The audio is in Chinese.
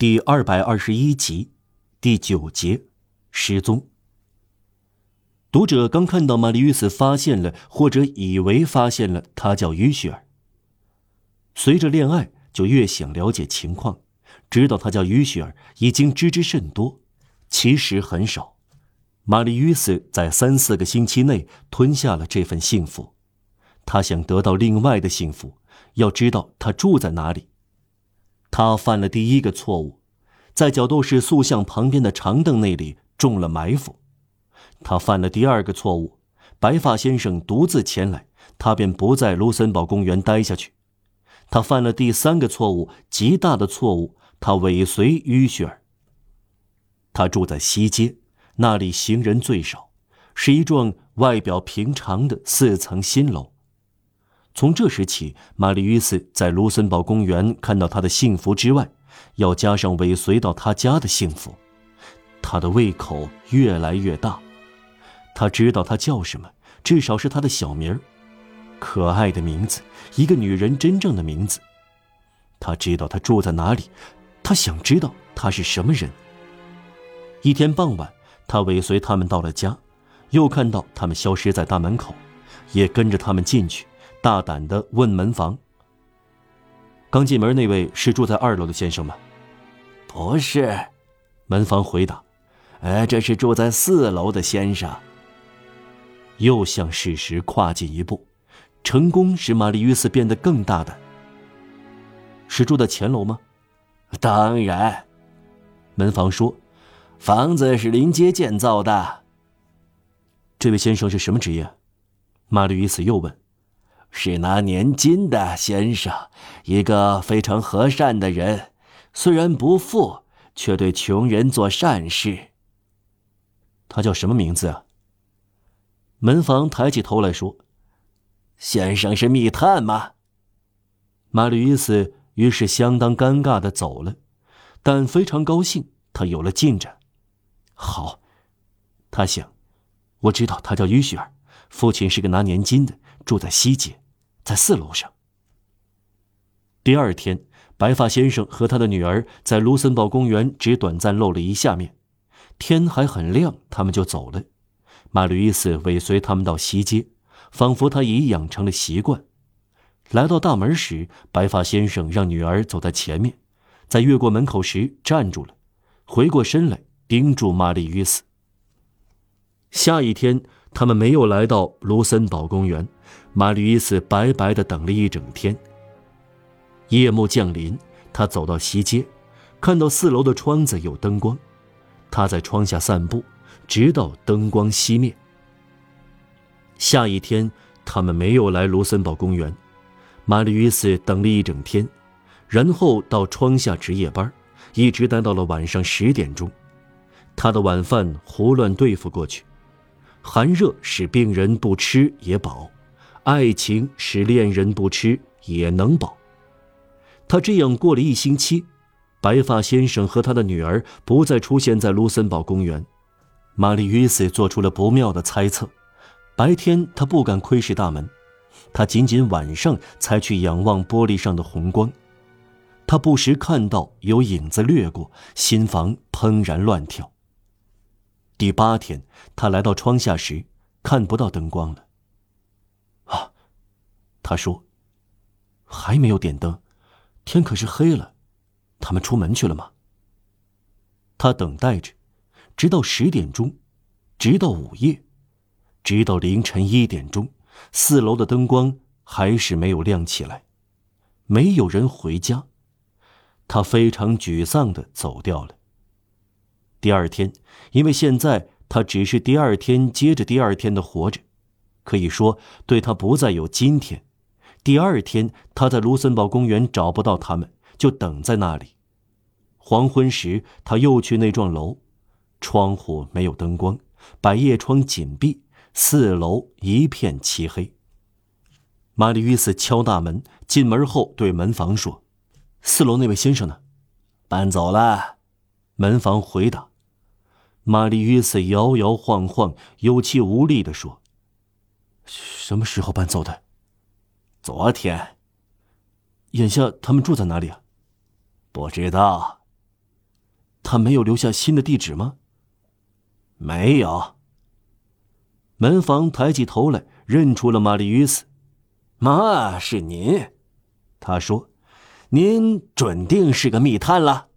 第二百二十一集，第九节，失踪。读者刚看到玛丽·约斯发现了，或者以为发现了，他叫于雪儿。随着恋爱，就越想了解情况，知道他叫于雪儿，已经知之甚多，其实很少。玛丽·约斯在三四个星期内吞下了这份幸福，他想得到另外的幸福，要知道他住在哪里。他犯了第一个错误，在角斗士塑像旁边的长凳那里中了埋伏。他犯了第二个错误，白发先生独自前来，他便不在卢森堡公园待下去。他犯了第三个错误，极大的错误，他尾随于雪儿。他住在西街，那里行人最少，是一幢外表平常的四层新楼。从这时起，玛丽·约斯在卢森堡公园看到他的幸福之外，要加上尾随到他家的幸福，他的胃口越来越大。他知道他叫什么，至少是他的小名儿，可爱的名字，一个女人真正的名字。他知道他住在哪里，他想知道他是什么人。一天傍晚，他尾随他们到了家，又看到他们消失在大门口，也跟着他们进去。大胆的问门房：“刚进门那位是住在二楼的先生吗？”“不是。”门房回答。“哎，这是住在四楼的先生。”又向事实跨进一步，成功使玛丽·约斯变得更大胆。是住在前楼吗？“当然。”门房说，“房子是临街建造的。”这位先生是什么职业？玛丽·约斯又问。是拿年金的先生，一个非常和善的人，虽然不富，却对穷人做善事。他叫什么名字啊？门房抬起头来说：“先生是密探吗？”马吕伊斯于是相当尴尬的走了，但非常高兴，他有了进展。好，他想，我知道他叫于雪儿，父亲是个拿年金的，住在西街。在四楼上。第二天，白发先生和他的女儿在卢森堡公园只短暂露了一下面。天还很亮，他们就走了。马吕伊斯尾随他们到西街，仿佛他已养成了习惯。来到大门时，白发先生让女儿走在前面，在越过门口时站住了，回过身来盯住玛丽·约斯。下一天，他们没有来到卢森堡公园。玛丽伊斯白白的等了一整天。夜幕降临，他走到西街，看到四楼的窗子有灯光，他在窗下散步，直到灯光熄灭。下一天，他们没有来卢森堡公园。玛丽伊斯等了一整天，然后到窗下值夜班，一直待到了晚上十点钟。他的晚饭胡乱对付过去，寒热使病人不吃也饱。爱情使恋人不吃也能饱。他这样过了一星期，白发先生和他的女儿不再出现在卢森堡公园。玛丽·约瑟做出了不妙的猜测：白天他不敢窥视大门，他仅仅晚上才去仰望玻璃上的红光。他不时看到有影子掠过，心房怦然乱跳。第八天，他来到窗下时，看不到灯光了。他说：“还没有点灯，天可是黑了。他们出门去了吗？”他等待着，直到十点钟，直到午夜，直到凌晨一点钟，四楼的灯光还是没有亮起来，没有人回家。他非常沮丧的走掉了。第二天，因为现在他只是第二天接着第二天的活着，可以说对他不再有今天。第二天，他在卢森堡公园找不到他们，就等在那里。黄昏时，他又去那幢楼，窗户没有灯光，百叶窗紧闭，四楼一片漆黑。玛丽·约斯敲大门，进门后对门房说：“四楼那位先生呢？搬走了。”门房回答。玛丽·约斯摇摇晃晃、有气无力地说：“什么时候搬走的？”昨天。眼下他们住在哪里啊？不知道。他没有留下新的地址吗？没有。门房抬起头来，认出了玛丽于斯。妈，是您。他说：“您准定是个密探了。”